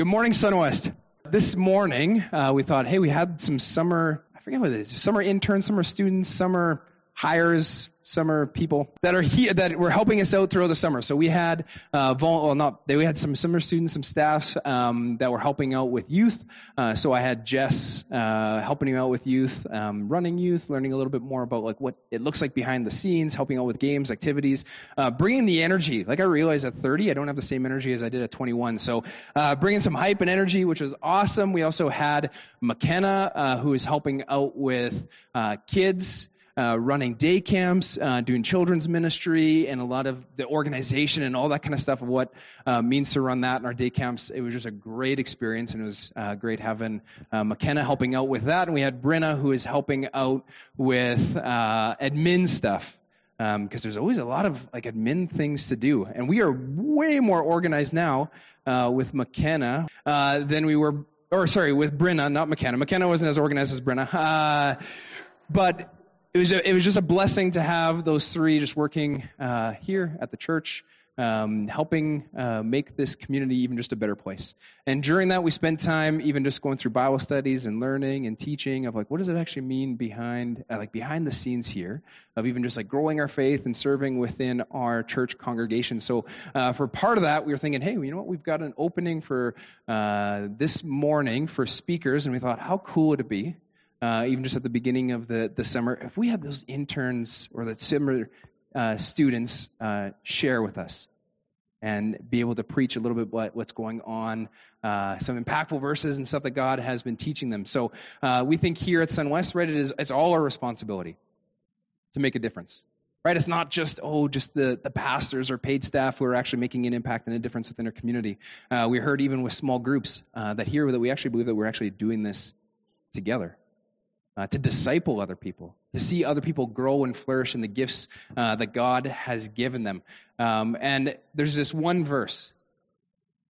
Good morning, SunWest. This morning, uh, we thought, hey, we had some summer, I forget what it is, summer interns, summer students, summer hires, summer people that are here that were helping us out throughout the summer. So we had, uh, vol- well, not they, we had some summer students, some staffs um, that were helping out with youth. Uh, so I had Jess uh, helping you out with youth, um, running youth, learning a little bit more about like what it looks like behind the scenes, helping out with games, activities, uh, bringing the energy. Like I realized at 30, I don't have the same energy as I did at 21. So uh, bringing some hype and energy, which was awesome. We also had McKenna, uh, who is helping out with kids uh, running day camps, uh, doing children's ministry, and a lot of the organization and all that kind of stuff of what uh, means to run that in our day camps. It was just a great experience, and it was uh, great having uh, McKenna helping out with that. And we had Brenna, who is helping out with uh, admin stuff. Because um, there's always a lot of like admin things to do, and we are way more organized now with McKenna than we were, or sorry, with Brenna, not McKenna. McKenna wasn't as organized as Brenna, but it was, a, it was just a blessing to have those three just working uh, here at the church, um, helping uh, make this community even just a better place. And during that, we spent time even just going through Bible studies and learning and teaching of like what does it actually mean behind uh, like behind the scenes here of even just like growing our faith and serving within our church congregation. So uh, for part of that, we were thinking, hey, you know what? We've got an opening for uh, this morning for speakers, and we thought, how cool would it be uh, even just at the beginning of the, the summer, if we had those interns or the summer uh, students uh, share with us and be able to preach a little bit what, what's going on, uh, some impactful verses and stuff that God has been teaching them. So uh, we think here at SunWest, right, it is, it's all our responsibility to make a difference. Right? It's not just, oh, just the, the pastors or paid staff who are actually making an impact and a difference within our community. Uh, we heard even with small groups that here that we actually believe that we're actually doing this together uh, to disciple other people, to see other people grow and flourish in the gifts uh, that God has given them. Um, and there's this one verse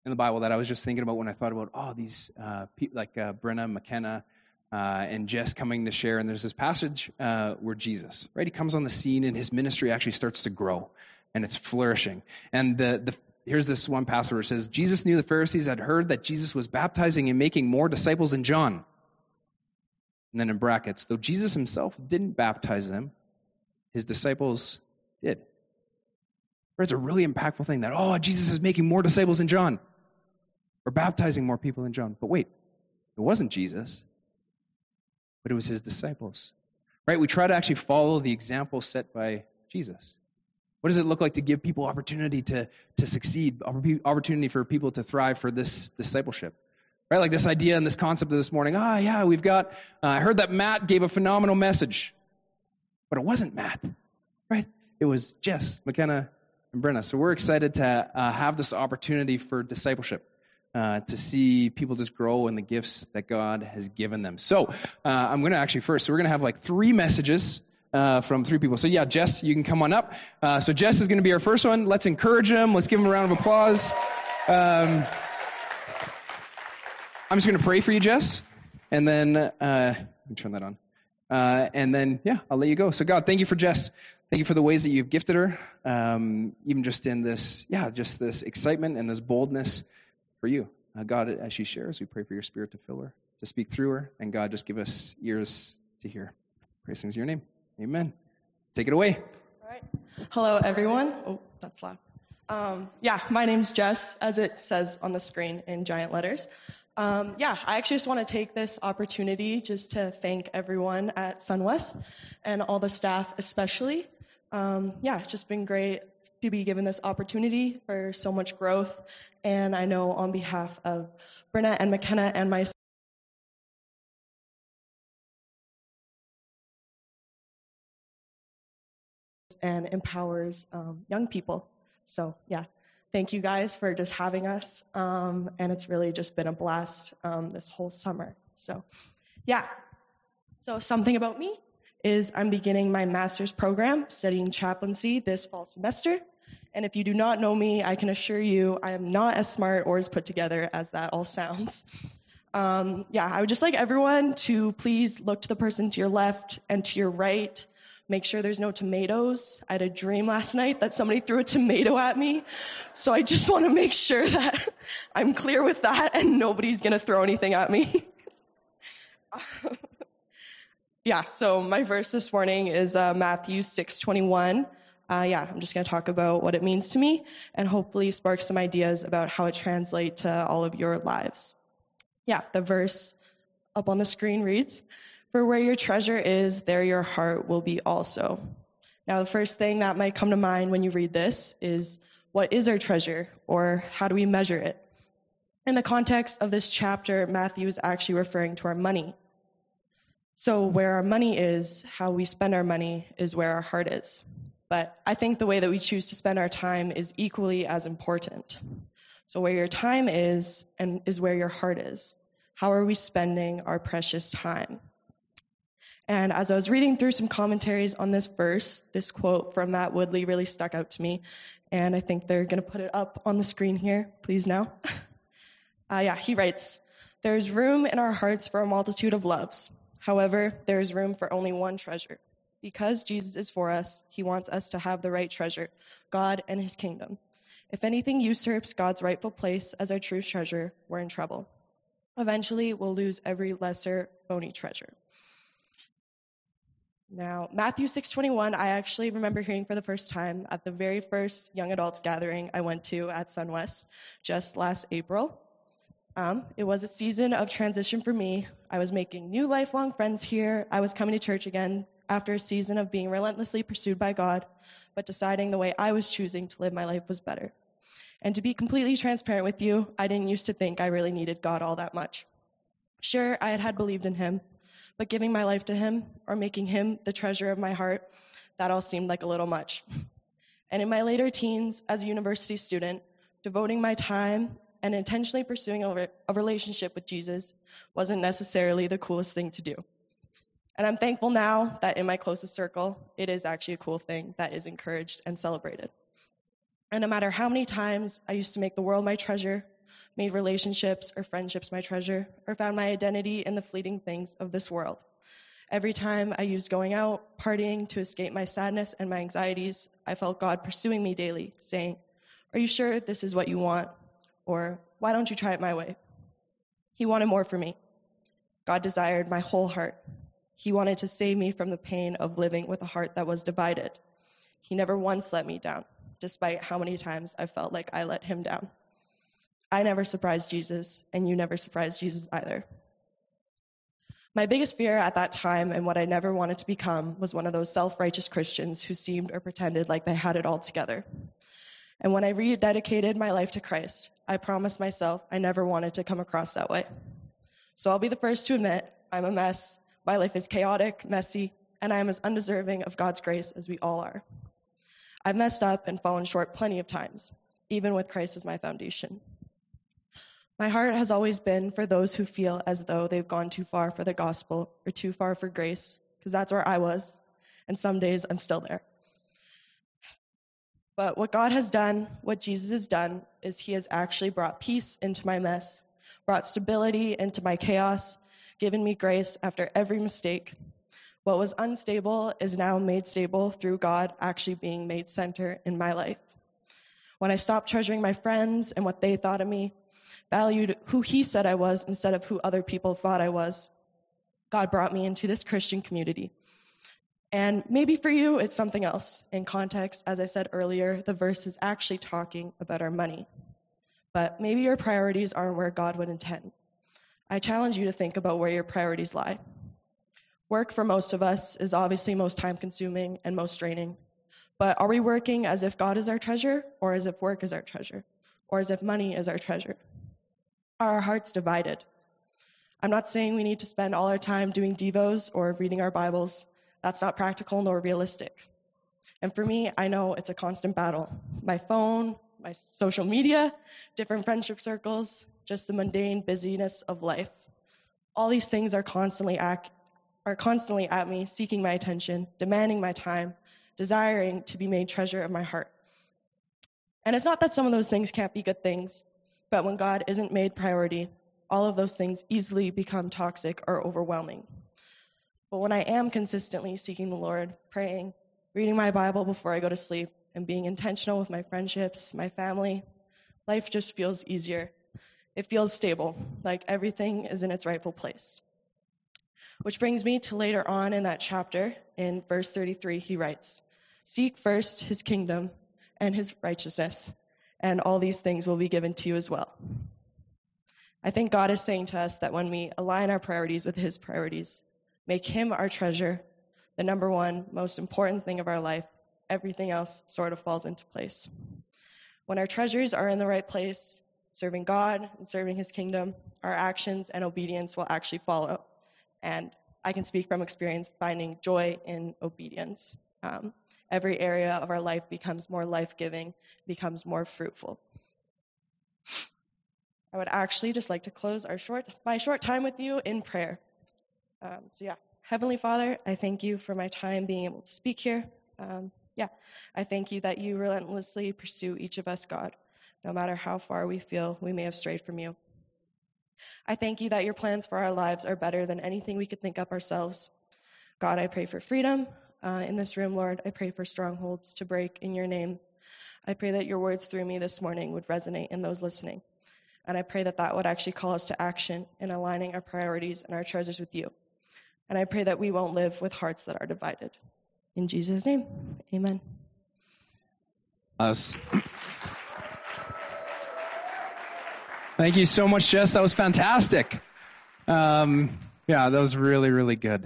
in the Bible that I was just thinking about when I thought about, oh, these uh, people like uh, Brenna, McKenna, uh, and Jess coming to share. And there's this passage uh, where Jesus, right, he comes on the scene and his ministry actually starts to grow and it's flourishing. And the, the here's this one passage where it says, Jesus knew the Pharisees had heard that Jesus was baptizing and making more disciples than John. And then in brackets, though Jesus himself didn't baptize them, his disciples did. It's a really impactful thing that, oh, Jesus is making more disciples than John, or baptizing more people than John. But wait, it wasn't Jesus, but it was his disciples. Right? We try to actually follow the example set by Jesus. What does it look like to give people opportunity to, to succeed, opportunity for people to thrive for this discipleship? Right? Like this idea and this concept of this morning. Ah, oh, yeah, we've got, uh, I heard that Matt gave a phenomenal message. But it wasn't Matt, right? It was Jess, McKenna, and Brenna. So we're excited to uh, have this opportunity for discipleship. Uh, to see people just grow in the gifts that God has given them. So uh, I'm going to actually first, so we're going to have like three messages uh, from three people. So yeah, Jess, you can come on up. Uh, so Jess is going to be our first one. Let's encourage him. Let's give him a round of applause. Um, I'm just going to pray for you, Jess, and then uh, let me turn that on. Uh, and then, yeah, I'll let you go. So, God, thank you for Jess. Thank you for the ways that you've gifted her, um, even just in this, yeah, just this excitement and this boldness for you. Uh, God, as she shares, we pray for your spirit to fill her, to speak through her, and God, just give us ears to hear. Praise things in your name. Amen. Take it away. All right. Hello, everyone. Oh, that's loud. Um, yeah, my name's Jess, as it says on the screen in giant letters. Um, yeah, I actually just want to take this opportunity just to thank everyone at SunWest and all the staff, especially. Um, yeah, it's just been great to be given this opportunity for so much growth. And I know on behalf of Brenna and McKenna and myself, and empowers um, young people. So, yeah thank you guys for just having us. Um, and it's really just been a blast um, this whole summer. So, yeah. So, something about me is I'm beginning my master's program studying chaplaincy this fall semester. And if you do not know me, I can assure you I am not as smart or as put together as that all sounds. Um, yeah, I would just like everyone to please look to the person to your left and to your right make sure there's no tomatoes. I had a dream last night that somebody threw a tomato at me. So I just want to make sure that I'm clear with that and nobody's going to throw anything at me. yeah, so my verse this morning is uh, Matthew 6:21. Uh, yeah, I'm just going to talk about what it means to me and hopefully spark some ideas about how it translates to all of your lives. Yeah, the verse up on the screen reads, For where your treasure is, there your heart will be also. Now, the first thing that might come to mind when you read this is, What is our treasure, or how do we measure it? In the context of this chapter, Matthew is actually referring to our money. So, where our money is, how we spend our money, is where our heart is. But I think the way that we choose to spend our time is equally as important. So, where your time is, and is where your heart is. How are we spending our precious time? And as I was reading through some commentaries on this verse, this quote from Matt Woodley really stuck out to me. And I think they're going to put it up on the screen here, please now. uh, yeah, he writes There is room in our hearts for a multitude of loves. However, there is room for only one treasure. Because Jesus is for us, he wants us to have the right treasure God and his kingdom. If anything usurps God's rightful place as our true treasure, we're in trouble. Eventually, we'll lose every lesser, phony treasure. Now, Matthew 6:21, I actually remember hearing for the first time at the very first young adults gathering I went to at Sunwest just last April. Um, it was a season of transition for me. I was making new lifelong friends here. I was coming to church again after a season of being relentlessly pursued by God, but deciding the way I was choosing to live my life was better. And to be completely transparent with you, I didn't used to think I really needed God all that much. Sure, I had had believed in Him, but giving my life to Him or making Him the treasure of my heart, that all seemed like a little much. And in my later teens, as a university student, devoting my time and intentionally pursuing a, relationship with Jesus wasn't necessarily the coolest thing to do. And I'm thankful now that in my closest circle, it is actually a cool thing that is encouraged and celebrated. And no matter how many times I used to make the world my treasure, made relationships or friendships my treasure, or found my identity in the fleeting things of this world, every time I used going out, partying to escape my sadness and my anxieties, I felt God pursuing me daily, saying, Are you sure this is what you want? Or, Why don't you try it my way? He wanted more for me. God desired my whole heart. He wanted to save me from the pain of living with a heart that was divided. He never once let me down despite how many times I felt like I let him down. I never surprised Jesus, and you never surprised Jesus either. My biggest fear at that time and what I never wanted to become was one of those self righteous Christians who seemed or pretended like they had it all together. And when I rededicated my life to Christ, I promised myself I never wanted to come across that way. So I'll be the first to admit I'm a mess. My life is chaotic, messy, and I am as undeserving of God's grace as we all are. I've messed up and fallen short plenty of times, even with Christ as my foundation. My heart has always been for those who feel as though they've gone too far for the gospel or too far for grace, because that's where I was, and some days I'm still there. But what God has done, what Jesus has done, is He has actually brought peace into my mess, brought stability into my chaos, given me grace after every mistake, what was unstable is now made stable through God actually being made center in my life. When I stopped treasuring my friends and what they thought of me, valued who He said I was instead of who other people thought I was, God brought me into this Christian community. And maybe for you, it's something else. In context, as I said earlier, the verse is actually talking about our money. But maybe your priorities aren't where God would intend. I challenge you to think about where your priorities lie. Work for most of us is obviously most time consuming and most draining. But are we working as if God is our treasure, or as if work is our treasure, or as if money is our treasure? Are our hearts divided? I'm not saying we need to spend all our time doing Devos or reading our Bibles. That's not practical nor realistic. And for me, I know it's a constant battle. My phone, my social media, different friendship circles, just the mundane busyness of life. All these things are constantly are constantly at me, seeking my attention, demanding my time, desiring to be made treasure of my heart. And it's not that some of those things can't be good things, but when God isn't made priority, all of those things easily become toxic or overwhelming. But when I am consistently seeking the Lord, praying, reading my Bible before I go to sleep, and being intentional with my friendships, my family, life just feels easier. It feels stable, like everything is in its rightful place. Which brings me to later on in that chapter, in verse 33, he writes, Seek first his kingdom and his righteousness, and all these things will be given to you as well. I think God is saying to us that when we align our priorities with his priorities, make him our treasure, the number one most important thing of our life, everything else sort of falls into place. When our treasures are in the right place, serving God and serving his kingdom, our actions and obedience will actually follow. And I can speak from experience finding joy in obedience. Um, every area of our life becomes more life giving, becomes more fruitful. I would actually just like to close our short, my short time with you in prayer. Um, so, yeah, Heavenly Father, I thank you for my time being able to speak here. Um, yeah, I thank you that you relentlessly pursue each of us, God, no matter how far we feel we may have strayed from you. I thank you that your plans for our lives are better than anything we could think up ourselves. God, I pray for freedom uh, in this room, Lord. I pray for strongholds to break in your name. I pray that your words through me this morning would resonate in those listening. And I pray that that would actually call us to action in aligning our priorities and our treasures with you. And I pray that we won't live with hearts that are divided. In Jesus' name, amen. Us. Thank you so much, Jess. That was fantastic. Um, yeah, that was really, really good.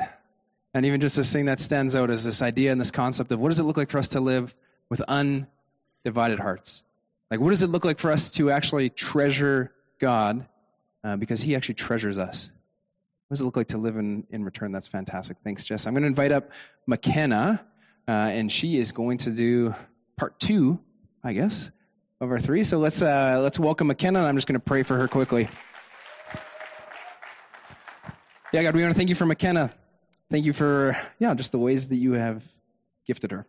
And even just this thing that stands out is this idea and this concept of what does it look like for us to live with undivided hearts? Like, what does it look like for us to actually treasure God uh, because He actually treasures us? What does it look like to live in, in return? That's fantastic. Thanks, Jess. I'm going to invite up McKenna, uh, and she is going to do part two, I guess, of our three. So let's, uh, let's welcome McKenna, and I'm just going to pray for her quickly. Yeah, God, we want to thank you for McKenna. Thank you for, yeah, just the ways that you have gifted her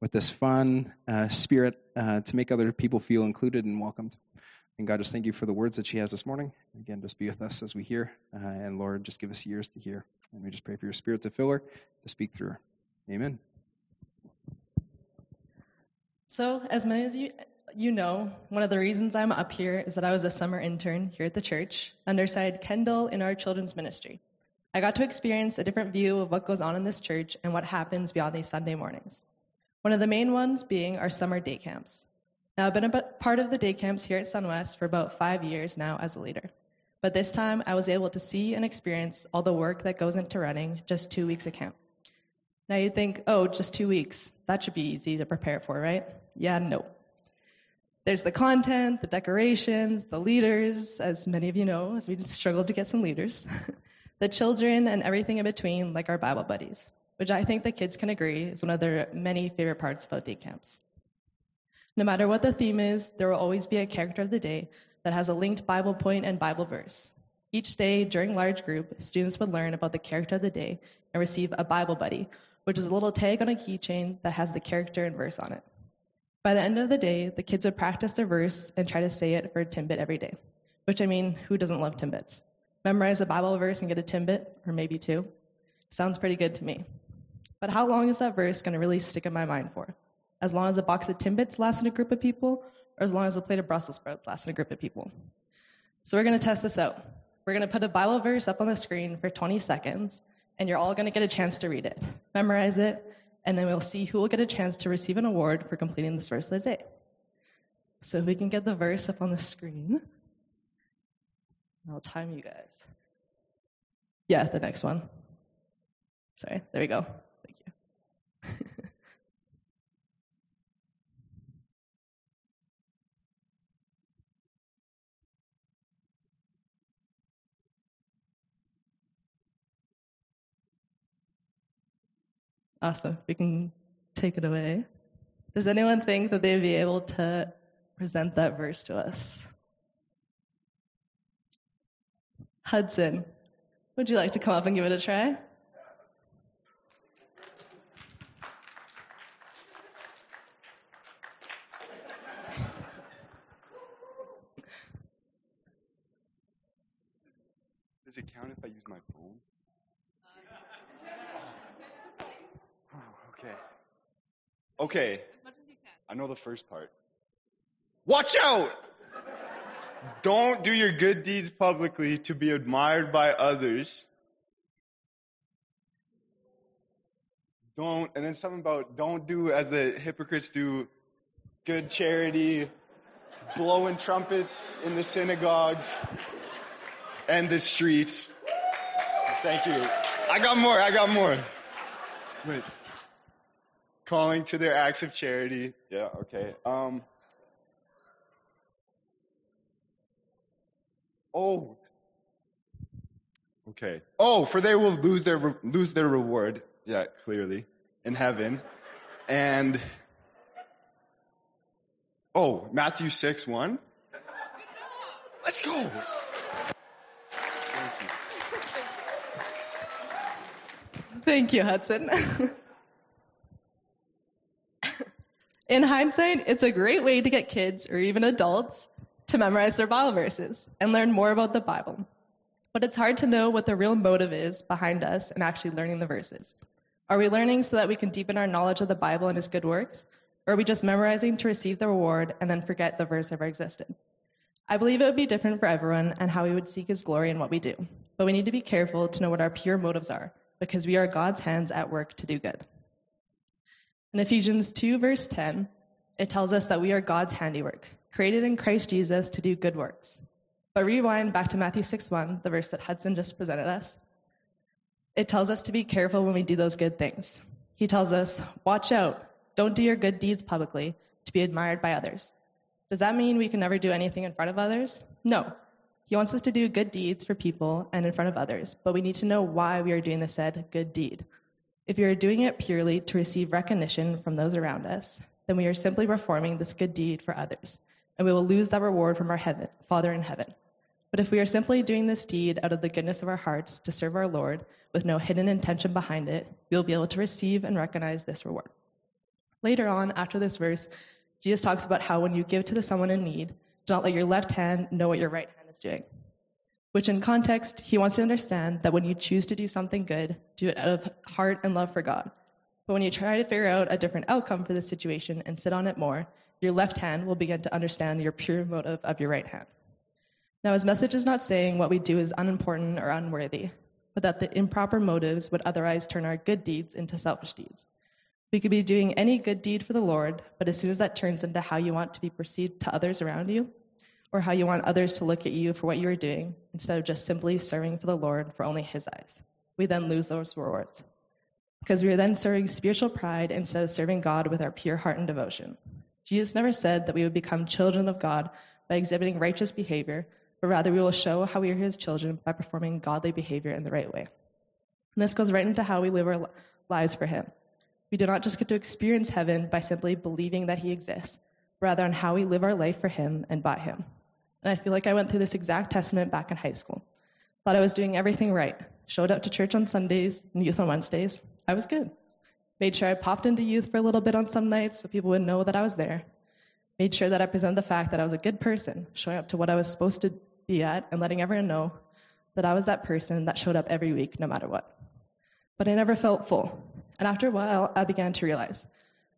with this fun uh, spirit uh, to make other people feel included and welcomed. And God, just thank you for the words that she has this morning. Again, just be with us as we hear. Uh, and Lord, just give us ears to hear. And we just pray for your spirit to fill her, to speak through her. Amen. So, as many of you, you know, one of the reasons I'm up here is that I was a summer intern here at the church, underside Kendall in our children's ministry. I got to experience a different view of what goes on in this church and what happens beyond these Sunday mornings. One of the main ones being our summer day camps. Now, I've been a part of the day camps here at Sunwest for about five years now as a leader. But this time, I was able to see and experience all the work that goes into running just two weeks of camp. Now, you'd think, oh, just two weeks. That should be easy to prepare for, right? Yeah, no. There's the content, the decorations, the leaders, as many of you know, as we struggled to get some leaders, the children, and everything in between, like our Bible buddies, which I think the kids can agree is one of their many favorite parts about day camps. No matter what the theme is, there will always be a character of the day that has a linked Bible point and Bible verse. Each day during large group, students would learn about the character of the day and receive a Bible buddy, which is a little tag on a keychain that has the character and verse on it. By the end of the day, the kids would practice their verse and try to say it for a Timbit every day. Which I mean, who doesn't love Timbits? Memorize a Bible verse and get a Timbit, or maybe two. Sounds pretty good to me. But how long is that verse going to really stick in my mind for? as long as a box of Timbits lasts in a group of people, or as long as a plate of Brussels sprouts lasts in a group of people. So we're going to test this out. We're going to put a Bible verse up on the screen for 20 seconds, and you're all going to get a chance to read it, memorize it, and then we'll see who will get a chance to receive an award for completing this verse of the day. So if we can get the verse up on the screen, I'll time you guys. Yeah, the next one. Sorry, there we go. Thank you. Awesome. We can take it away. Does anyone think that they'd be able to present that verse to us? Hudson, would you like to come up and give it a try? Does it count if I use my phone? Oh, okay. Okay. I know the first part. Watch out! Don't do your good deeds publicly to be admired by others. Don't, and then something about don't do as the hypocrites do good charity, blowing trumpets in the synagogues and the streets. Thank you. I got more, I got more. Wait. Calling to their acts of charity. Yeah, okay. Um, oh. Okay. Oh, for they will lose their re- lose their reward. Yeah, clearly in heaven. And oh, Matthew six one. Let's go. Thank you. Thank you, Hudson. In hindsight, it's a great way to get kids or even adults to memorize their Bible verses and learn more about the Bible. But it's hard to know what the real motive is behind us and actually learning the verses. Are we learning so that we can deepen our knowledge of the Bible and its good works? Or are we just memorizing to receive the reward and then forget the verse ever existed? I believe it would be different for everyone and how we would seek his glory in what we do. But we need to be careful to know what our pure motives are, because we are God's hands at work to do good. In Ephesians 2, verse 10, it tells us that we are God's handiwork, created in Christ Jesus to do good works. But rewind back to Matthew 6 1, the verse that Hudson just presented us. It tells us to be careful when we do those good things. He tells us, watch out, don't do your good deeds publicly to be admired by others. Does that mean we can never do anything in front of others? No. He wants us to do good deeds for people and in front of others, but we need to know why we are doing the said good deed. If we are doing it purely to receive recognition from those around us, then we are simply performing this good deed for others, and we will lose that reward from our heaven, Father in heaven. But if we are simply doing this deed out of the goodness of our hearts to serve our Lord with no hidden intention behind it, we will be able to receive and recognize this reward. Later on, after this verse, Jesus talks about how when you give to the someone in need, do not let your left hand know what your right hand is doing. Which, in context, he wants to understand that when you choose to do something good, do it out of heart and love for God. But when you try to figure out a different outcome for the situation and sit on it more, your left hand will begin to understand your pure motive of your right hand. Now, his message is not saying what we do is unimportant or unworthy, but that the improper motives would otherwise turn our good deeds into selfish deeds. We could be doing any good deed for the Lord, but as soon as that turns into how you want to be perceived to others around you, or how you want others to look at you for what you are doing, instead of just simply serving for the Lord for only His eyes, we then lose those rewards. Because we are then serving spiritual pride instead of serving God with our pure heart and devotion. Jesus never said that we would become children of God by exhibiting righteous behavior, but rather we will show how we are His children by performing godly behavior in the right way. And this goes right into how we live our lives for Him. We do not just get to experience heaven by simply believing that He exists, but rather on how we live our life for Him and by Him. And I feel like I went through this exact testament back in high school. Thought I was doing everything right. Showed up to church on Sundays and youth on Wednesdays. I was good. Made sure I popped into youth for a little bit on some nights so people would know that I was there. Made sure that I presented the fact that I was a good person, showing up to what I was supposed to be at and letting everyone know that I was that person that showed up every week no matter what. But I never felt full. And after a while, I began to realize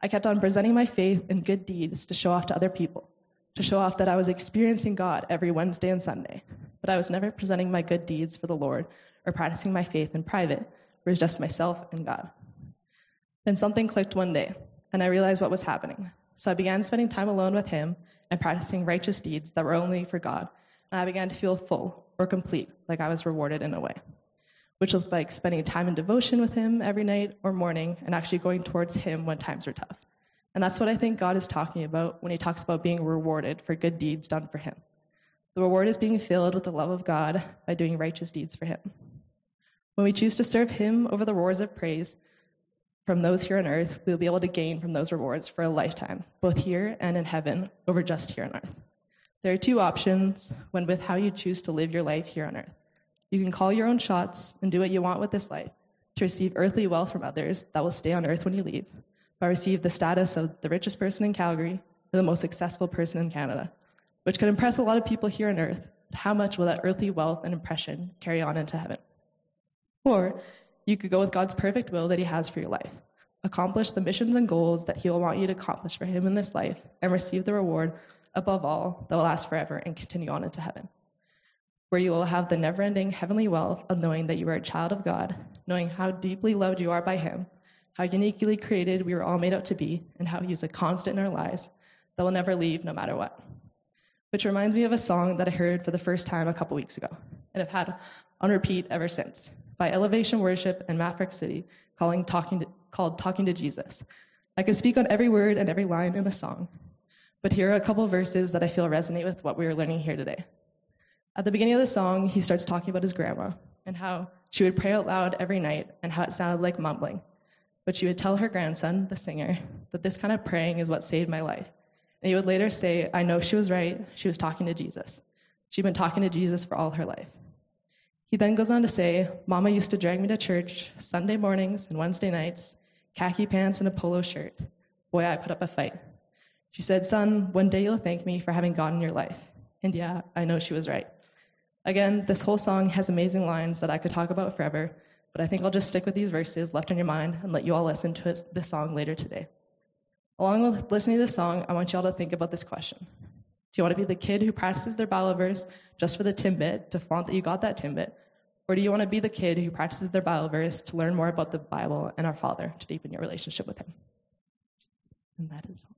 I kept on presenting my faith and good deeds to show off to other people to show off that I was experiencing God every Wednesday and Sunday, but I was never presenting my good deeds for the Lord or practicing my faith in private, it was just myself and God. Then something clicked one day, and I realized what was happening. So I began spending time alone with Him and practicing righteous deeds that were only for God, and I began to feel full or complete, like I was rewarded in a way, which looked like spending time in devotion with Him every night or morning and actually going towards Him when times were tough. And that's what I think God is talking about when he talks about being rewarded for good deeds done for him. The reward is being filled with the love of God by doing righteous deeds for him. When we choose to serve him over the roars of praise from those here on earth, we'll be able to gain from those rewards for a lifetime, both here and in heaven, over just here on earth. There are two options when with how you choose to live your life here on earth. You can call your own shots and do what you want with this life to receive earthly wealth from others that will stay on earth when you leave, I receive the status of the richest person in Calgary or the most successful person in Canada, which could impress a lot of people here on earth. But how much will that earthly wealth and impression carry on into heaven? Or you could go with God's perfect will that He has for your life. Accomplish the missions and goals that He will want you to accomplish for Him in this life, and receive the reward, above all, that will last forever and continue on into heaven, where you will have the never ending heavenly wealth of knowing that you are a child of God, knowing how deeply loved you are by Him, how uniquely created we were all made out to be, and how He is a constant in our lives that will never leave no matter what. Which reminds me of a song that I heard for the first time a couple weeks ago, and have had on repeat ever since by Elevation Worship and Maverick City, calling, talking to, called Talking to Jesus. I could speak on every word and every line in the song, but here are a couple verses that I feel resonate with what we are learning here today. At the beginning of the song, he starts talking about his grandma and how she would pray out loud every night and how it sounded like mumbling. But she would tell her grandson, the singer, that this kind of praying is what saved my life. And he would later say, I know she was right. She was talking to Jesus. She'd been talking to Jesus for all her life. He then goes on to say, Mama used to drag me to church Sunday mornings and Wednesday nights, khaki pants and a polo shirt. Boy, I put up a fight. She said, Son, one day you'll thank me for having God in your life. And yeah, I know she was right. Again, this whole song has amazing lines that I could talk about forever, but I think I'll just stick with these verses left in your mind and let you all listen to this song later today. Along with listening to this song, I want you all to think about this question Do you want to be the kid who practices their Bible verse just for the Timbit to flaunt that you got that Timbit? Or do you want to be the kid who practices their Bible verse to learn more about the Bible and our Father to deepen your relationship with Him? And that is all.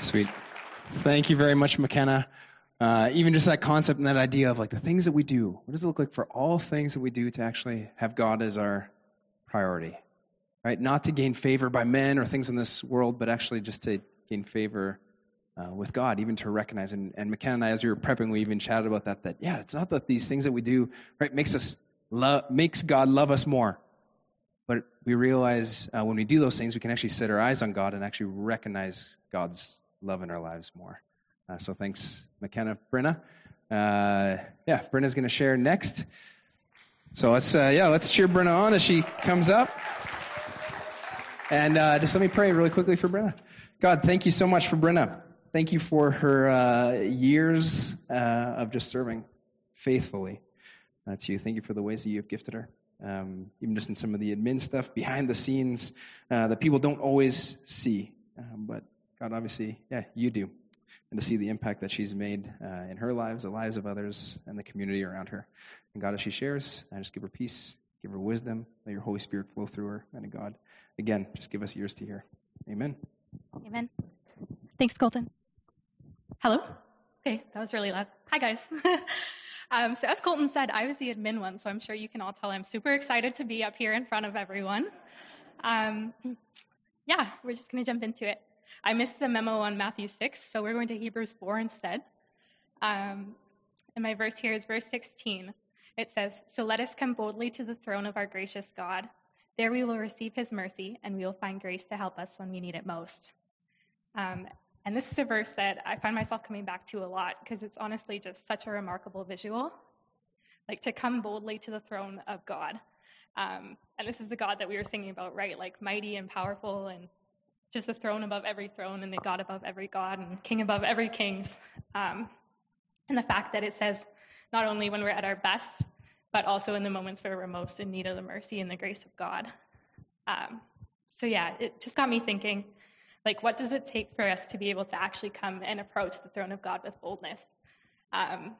Sweet. Thank you very much, McKenna. Uh, even just that concept and that idea of like the things that we do. What does it look like for all things that we do to actually have God as our priority? Right? Not to gain favor by men or things in this world, but actually just to gain favor uh, with God, even to recognize. And, and McKenna and I, as we were prepping, we even chatted about that. That yeah, it's not that these things that we do right makes us love, makes God love us more, but we realize uh, when we do those things, we can actually set our eyes on God and actually recognize God's love in our lives more. Uh, so thanks, McKenna, Brenna. Uh, yeah, Brenna's going to share next. So let's uh, yeah, let's cheer Brenna on as she comes up. And uh, just let me pray really quickly for Brenna. God, thank you so much for Brenna. Thank you for her uh, years uh, of just serving faithfully uh, to you. Thank you for the ways that you have gifted her. Um, even just in some of the admin stuff behind the scenes uh, that people don't always see. Um, but God, obviously, yeah, you do. And to see the impact that she's made uh, in her lives, the lives of others, and the community around her. And God, as she shares, I just give her peace, give her wisdom, let your Holy Spirit flow through her. And God, again, just give us ears to hear. Amen. Amen. Thanks, Colton. Hello? Okay, that was really loud. Hi, guys. um, so, as Colton said, I was the admin one, so I'm sure you can all tell I'm super excited to be up here in front of everyone. Um, yeah, we're just going to jump into it. I missed the memo on Matthew 6, so we're going to Hebrews 4 instead. Um, and my verse here is verse 16. It says, So let us come boldly to the throne of our gracious God. There we will receive his mercy, and we will find grace to help us when we need it most. Um, and this is a verse that I find myself coming back to a lot because it's honestly just such a remarkable visual. Like to come boldly to the throne of God. Um, and this is the God that we were singing about, right? Like mighty and powerful and just the throne above every throne and the God above every God and king above every kings. Um, and the fact that it says not only when we're at our best, but also in the moments where we're most in need of the mercy and the grace of God. Um, so, yeah, it just got me thinking like, what does it take for us to be able to actually come and approach the throne of God with boldness? Um,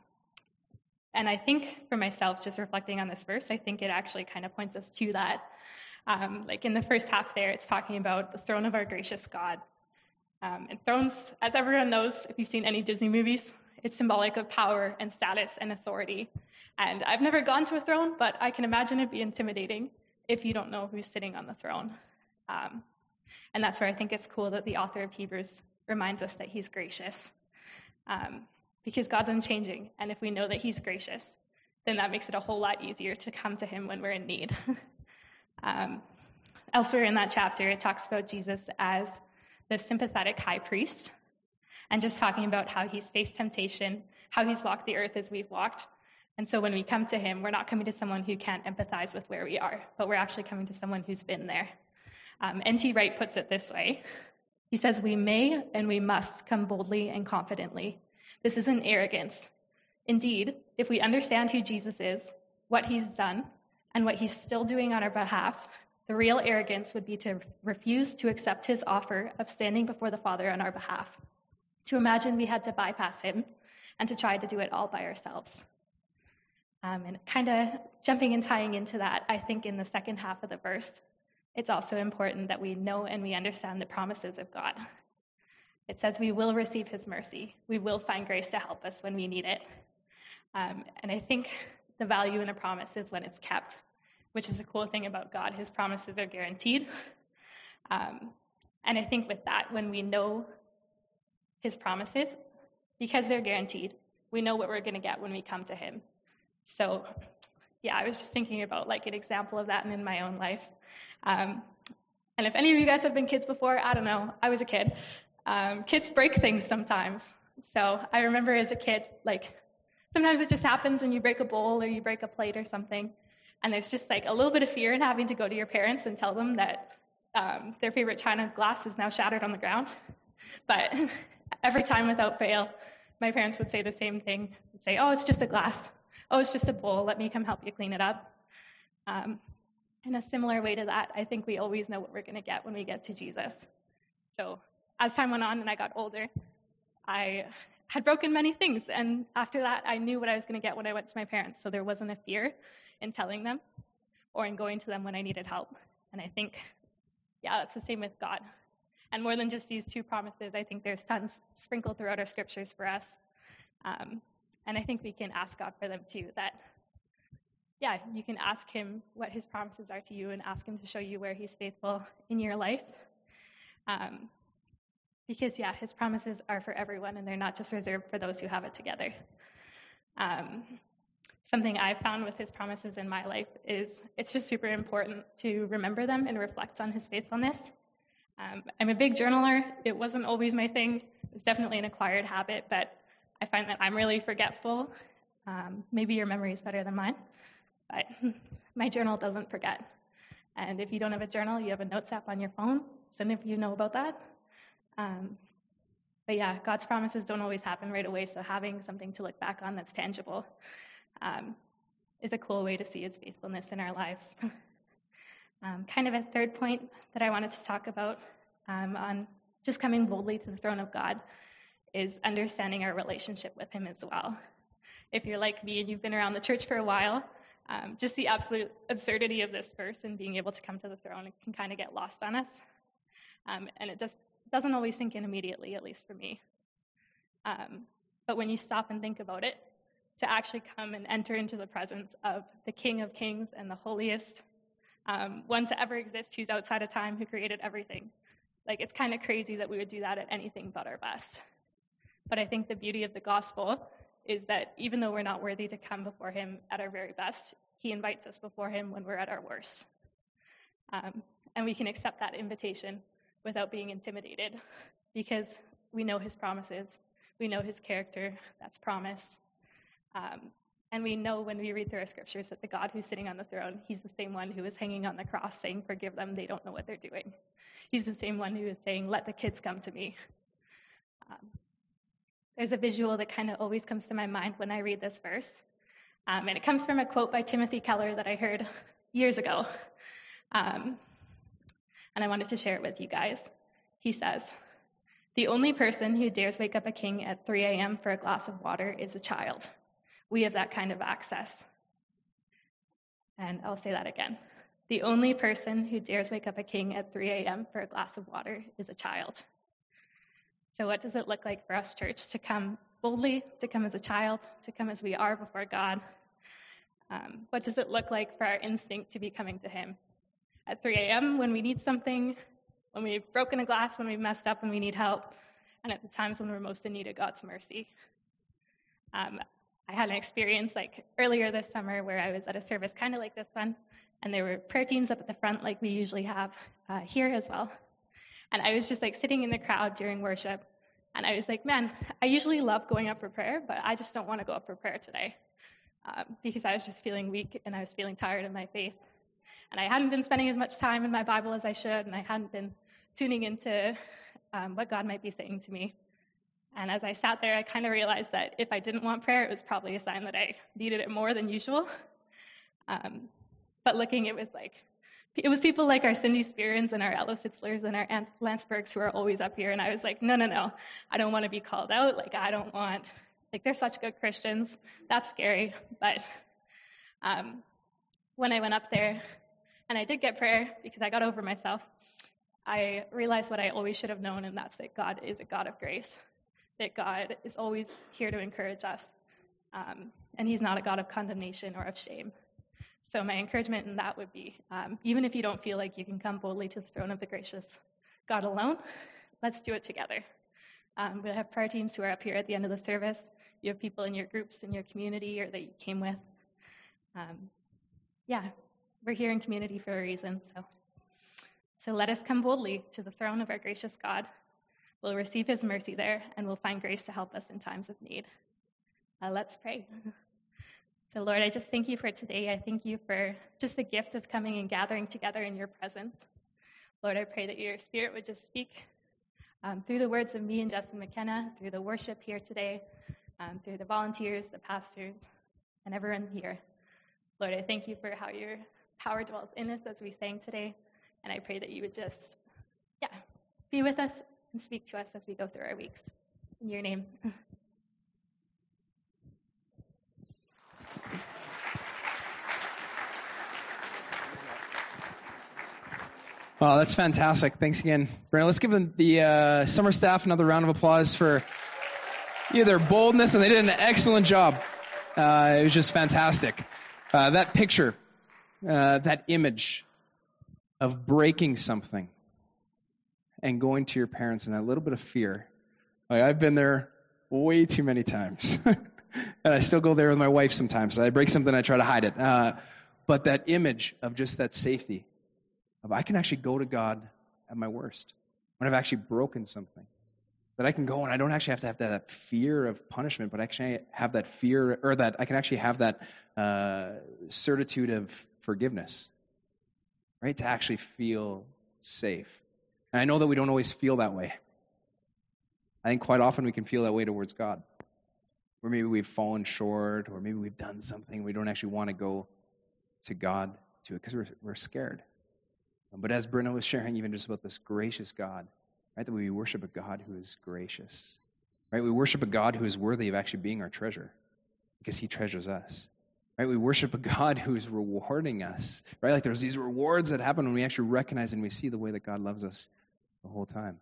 and I think for myself, just reflecting on this verse, I think it actually kind of points us to that. Um, like in the first half there, it's talking about the throne of our gracious God. Um, and thrones, as everyone knows, if you've seen any Disney movies, it's symbolic of power and status and authority. And I've never gone to a throne, but I can imagine it'd be intimidating if you don't know who's sitting on the throne. Um, and that's where I think it's cool that the author of Hebrews reminds us that he's gracious. Um, because God's unchanging. And if we know that he's gracious, then that makes it a whole lot easier to come to him when we're in need. um, elsewhere in that chapter, it talks about Jesus as the sympathetic high priest and just talking about how he's faced temptation, how he's walked the earth as we've walked. And so when we come to him, we're not coming to someone who can't empathize with where we are, but we're actually coming to someone who's been there. Um, N.T. Wright puts it this way He says, We may and we must come boldly and confidently. This isn't arrogance. Indeed, if we understand who Jesus is, what he's done, and what he's still doing on our behalf, the real arrogance would be to refuse to accept his offer of standing before the Father on our behalf, to imagine we had to bypass him and to try to do it all by ourselves. Um, and kind of jumping and tying into that, I think in the second half of the verse, it's also important that we know and we understand the promises of God. It says we will receive his mercy, we will find grace to help us when we need it. Um, and I think the value in a promise is when it's kept, which is a cool thing about God. His promises are guaranteed. Um, and I think with that, when we know his promises, because they're guaranteed, we know what we're going to get when we come to him. So, yeah, I was just thinking about like an example of that and in my own life. Um, and if any of you guys have been kids before, I don't know, I was a kid. Um, kids break things sometimes. So I remember as a kid, like sometimes it just happens and you break a bowl or you break a plate or something. And there's just like a little bit of fear in having to go to your parents and tell them that um, their favorite china glass is now shattered on the ground. But every time without fail, my parents would say the same thing. They'd say, Oh, it's just a glass. Oh, it's just a bowl. Let me come help you clean it up. Um, in a similar way to that, I think we always know what we're going to get when we get to Jesus. So as time went on and I got older, I had broken many things. And after that, I knew what I was going to get when I went to my parents. So there wasn't a fear in telling them or in going to them when I needed help. And I think, yeah, that's the same with God. And more than just these two promises, I think there's tons sprinkled throughout our scriptures for us. Um, and I think we can ask God for them too. That, yeah, you can ask Him what His promises are to you and ask Him to show you where He's faithful in your life. Um, because, yeah, his promises are for everyone and they're not just reserved for those who have it together. Um, something I've found with his promises in my life is it's just super important to remember them and reflect on his faithfulness. Um, I'm a big journaler. It wasn't always my thing, it's definitely an acquired habit, but I find that I'm really forgetful. Um, maybe your memory is better than mine, but my journal doesn't forget. And if you don't have a journal, you have a notes app on your phone. Some of you know about that, um, but yeah, God's promises don't always happen right away, so having something to look back on that's tangible um, is a cool way to see His faithfulness in our lives. um, kind of a third point that I wanted to talk about um, on just coming boldly to the throne of God is understanding our relationship with Him as well. If you're like me and you've been around the church for a while, um, just the absolute absurdity of this verse and being able to come to the throne can kind of get lost on us. Um, and it just doesn't always sink in immediately, at least for me. Um, but when you stop and think about it, to actually come and enter into the presence of the King of Kings and the holiest um, one to ever exist who's outside of time, who created everything. Like, it's kind of crazy that we would do that at anything but our best. But I think the beauty of the gospel is that even though we're not worthy to come before him at our very best, he invites us before him when we're at our worst. Um, and we can accept that invitation without being intimidated because we know his promises. We know his character that's promised. Um, and we know when we read through our scriptures that the God who's sitting on the throne, he's the same one who is hanging on the cross saying, Forgive them, they don't know what they're doing. He's the same one who is saying, Let the kids come to me. Um, there's a visual that kind of always comes to my mind when I read this verse. Um, and it comes from a quote by Timothy Keller that I heard years ago. Um, and I wanted to share it with you guys. He says, The only person who dares wake up a king at 3 a.m. for a glass of water is a child. We have that kind of access. And I'll say that again. The only person who dares wake up a king at 3 a.m. for a glass of water is a child. So, what does it look like for us, church, to come boldly, to come as a child, to come as we are before God? Um, what does it look like for our instinct to be coming to Him? at 3 a.m. when we need something, when we've broken a glass, when we've messed up and we need help, and at the times when we're most in need of God's mercy. Um, I had an experience like earlier this summer where I was at a service kind of like this one, and there were prayer teams up at the front like we usually have uh, here as well. And I was just like sitting in the crowd during worship, and I was like, man, I usually love going up for prayer, but I just don't want to go up for prayer today um, because I was just feeling weak and I was feeling tired in my faith. And I hadn't been spending as much time in my Bible as I should, and I hadn't been tuning into um, what God might be saying to me. And as I sat there, I kind of realized that if I didn't want prayer, it was probably a sign that I needed it more than usual. Um, but looking, it was like, it was people like our Cindy Spearens and our Ella Sitzlers and our Lance Burks who are always up here. And I was like, no, no, no, I don't want to be called out. Like, I don't want, like, they're such good Christians. That's scary. But um, when I went up there and I did get prayer because I got over myself, I realized what I always should have known, and that's that God is a God of grace, that God is always here to encourage us, um, and He's not a God of condemnation or of shame. So, my encouragement in that would be um, even if you don't feel like you can come boldly to the throne of the gracious God alone, let's do it together. Um, we have prayer teams who are up here at the end of the service. You have people in your groups, in your community, or that you came with. Um, yeah, we're here in community for a reason. So, so let us come boldly to the throne of our gracious God. We'll receive his mercy there, and we'll find grace to help us in times of need. Uh, let's pray. So, Lord, I just thank you for today. I thank you for just the gift of coming and gathering together in your presence. Lord, I pray that your spirit would just speak um, through the words of me and Justin McKenna, through the worship here today, um, through the volunteers, the pastors, and everyone here. Lord, I thank you for how your power dwells in us as we sang today. And I pray that you would just, yeah, be with us and speak to us as we go through our weeks. In your name. Oh, that's fantastic. Thanks again, Brandon. Let's give the uh, summer staff another round of applause for yeah, their boldness, and they did an excellent job. Uh, it was just fantastic. Uh, that picture, uh, that image of breaking something and going to your parents and a little bit of fear. Like, I've been there way too many times. and I still go there with my wife sometimes. I break something, I try to hide it. Uh, but that image of just that safety of I can actually go to God at my worst when I've actually broken something. That I can go and I don't actually have to have that fear of punishment, but actually have that fear, or that I can actually have that uh, certitude of forgiveness, right? To actually feel safe. And I know that we don't always feel that way. I think quite often we can feel that way towards God. Or maybe we've fallen short, or maybe we've done something we don't actually want to go to God to it because we're, we're scared. But as Brenda was sharing, even just about this gracious God, right? That we worship a God who is gracious, right? We worship a God who is worthy of actually being our treasure because he treasures us, right? We worship a God who is rewarding us, right? Like there's these rewards that happen when we actually recognize and we see the way that God loves us the whole time.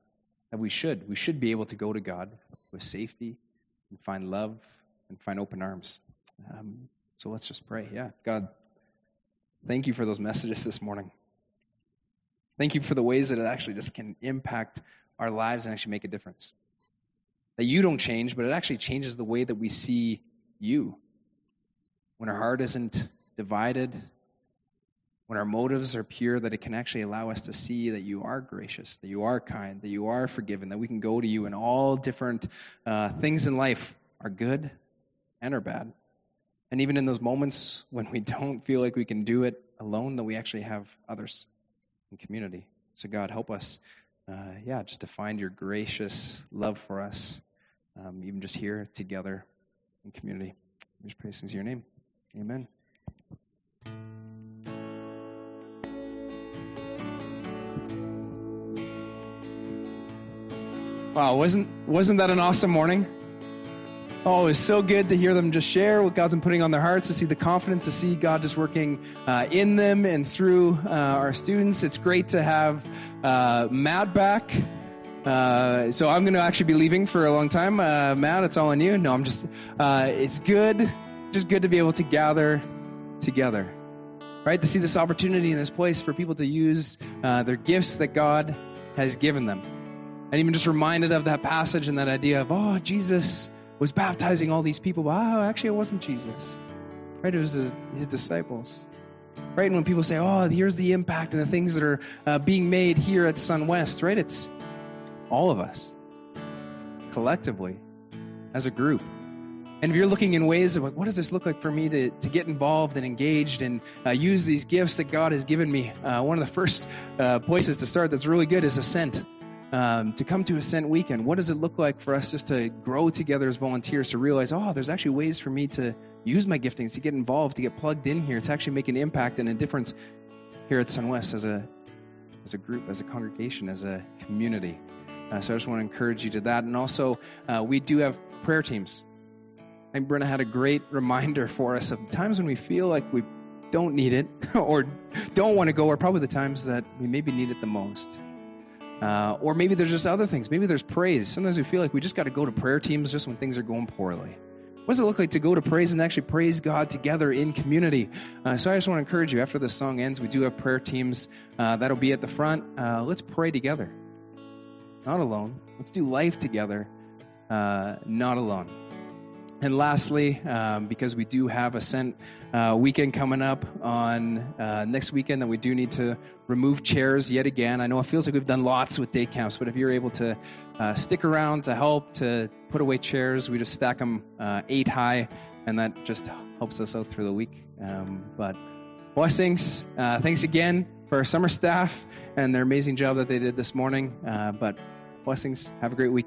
That we should. We should be able to go to God with safety and find love and find open arms. Um, so let's just pray. Yeah, God, thank you for those messages this morning. Thank you for the ways that it actually just can impact our lives and actually make a difference. That you don't change, but it actually changes the way that we see you. When our heart isn't divided, when our motives are pure, that it can actually allow us to see that you are gracious, that you are kind, that you are forgiven, that we can go to you and all different uh, things in life are good and are bad. And even in those moments when we don't feel like we can do it alone, that we actually have others in community. So, God, help us, uh, yeah, just to find your gracious love for us, um, even just here together in community. We just praise your name. Amen. Wow, wasn't wasn't that an awesome morning? Oh, it's so good to hear them just share what God's been putting on their hearts, to see the confidence, to see God just working uh, in them and through uh, our students. It's great to have uh, Matt back. Uh, so I'm going to actually be leaving for a long time. Uh, Matt, it's all on you. No, I'm just, uh, it's good, just good to be able to gather together, right? To see this opportunity in this place for people to use their gifts that God has given them. And even just reminded of that passage and that idea of, oh, Jesus was baptizing all these people, but oh, actually, it wasn't Jesus. Right? It was his, his disciples. Right? And when people say, oh, here's the impact and the things that are uh, being made here at Sun West, right? It's all of us collectively as a group. And if you're looking in ways of like, what does this look like for me to, to get involved and engaged and uh, use these gifts that God has given me, uh, one of the first uh, places to start that's really good is Ascent um, to come to Ascent Weekend? What does it look like for us just to grow together as volunteers to realize, oh, there's actually ways for me to use my giftings, to get involved, to get plugged in here, to actually make an impact and a difference here at SunWest as a, as a group, as a congregation, as a community. Uh, so I just want to encourage you to that. And also, uh, we do have prayer teams. I think Brenna had a great reminder for us of times when we feel like we don't need it or don't want to go are probably the times that we maybe need it the most. Uh, or maybe there's just other things. Maybe there's praise. Sometimes we feel like we just got to go to prayer teams just when things are going poorly. What does it look like to go to praise and actually praise God together in community? Uh, so I just want to encourage you. After the song ends, we do have prayer teams uh, that'll be at the front. Uh, let's pray together, not alone. Let's do life together, uh, not alone. And lastly, um, because we do have a Ascent uh, weekend coming up on uh, next weekend, that we do need to remove chairs yet again. I know it feels like we've done lots with day camps, but if you're able to uh, stick around to help to put away chairs, we just stack them uh, eight high, and that just helps us out through the week. Um, but blessings. Uh, thanks again for our summer staff and their amazing job that they did this morning. Uh, but blessings. Have a great week.